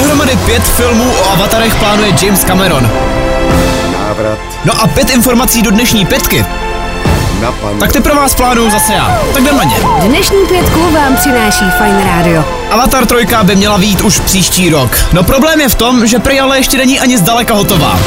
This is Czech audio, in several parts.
Dohromady pět filmů o avatarech plánuje James Cameron. Návrat No a pět informací do dnešní pětky. na pan. Tak ty pro vás plánuju zase já. Tak jdem na ně. Dnešní pětku vám přináší Fine Radio. Avatar 3 by měla výjít už příští rok. No problém je v tom, že prý ale ještě není ani zdaleka hotová.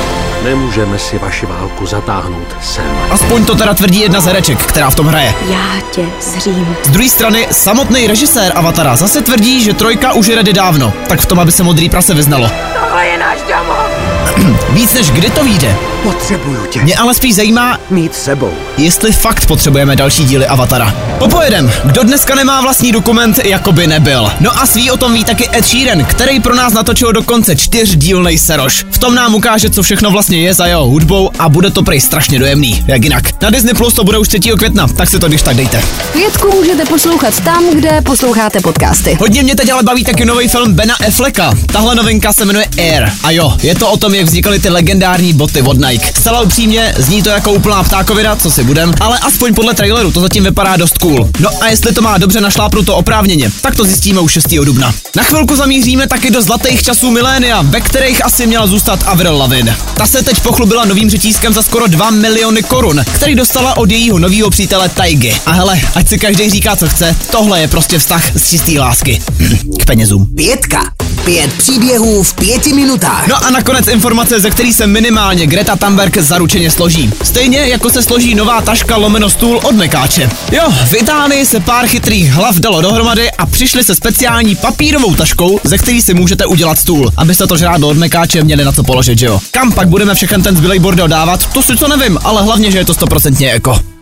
Nemůžeme si vaši válku zatáhnout sem. Aspoň to teda tvrdí jedna z hereček, která v tom hraje. Já tě zřím. Z druhé strany, samotný režisér Avatara zase tvrdí, že trojka už je ready dávno. Tak v tom, aby se modrý prase vyznalo. Tohle je náš domov. Víc než kdy to vyjde. Potřebuju tě. Mě ale spíš zajímá, Mít sebou. jestli fakt potřebujeme další díly Avatara. Popojedem, kdo dneska nemá vlastní dokument, jako by nebyl. No a svý o tom ví taky Ed Sheeran, který pro nás natočil dokonce čtyřdílnej seroš. V tom nám ukáže, co všechno vlastně je za jeho hudbou a bude to prej strašně dojemný, jak jinak. Na Disney Plus to bude už 3. května, tak si to když tak dejte. Pětku můžete poslouchat tam, kde posloucháte podcasty. Hodně mě teď ale baví taky nový film Bena Afflecka. Tahle novinka se jmenuje Air. A jo, je to o tom, jak vznikaly ty legendární boty od Nike. Zcela upřímně, zní to jako úplná ptákovina, co si budem, ale aspoň podle traileru to zatím vypadá dost cool. No a jestli to má dobře našlápnuto oprávněně, tak to zjistíme už 6. dubna. Na chvilku zamíříme taky do zlatých časů milénia, ve kterých asi měla zůstat Avril Lavigne. Ta se teď pochlubila novým řetízkem za skoro 2 miliony korun, který dostala od jejího nového přítele Taigy. A hele, ať si každý říká, co chce, tohle je prostě vztah z čistý lásky. K penězům. Pětka. Pět příběhů v pěti minutách. No a nakonec informace, ze který se minimálně Greta Thunberg zaručeně složí. Stejně jako se složí nová taška lomeno stůl od Mekáče. Jo, v Itálii se pár chytrých hlav dalo dohromady a přišli se speciální papírovou taškou, ze který si můžete udělat stůl, abyste to žrádlo od Mekáče měli na co položit, že jo. Kam pak budeme všechen ten zbylej bordel dávat, to si co nevím, ale hlavně, že je to stoprocentně eko.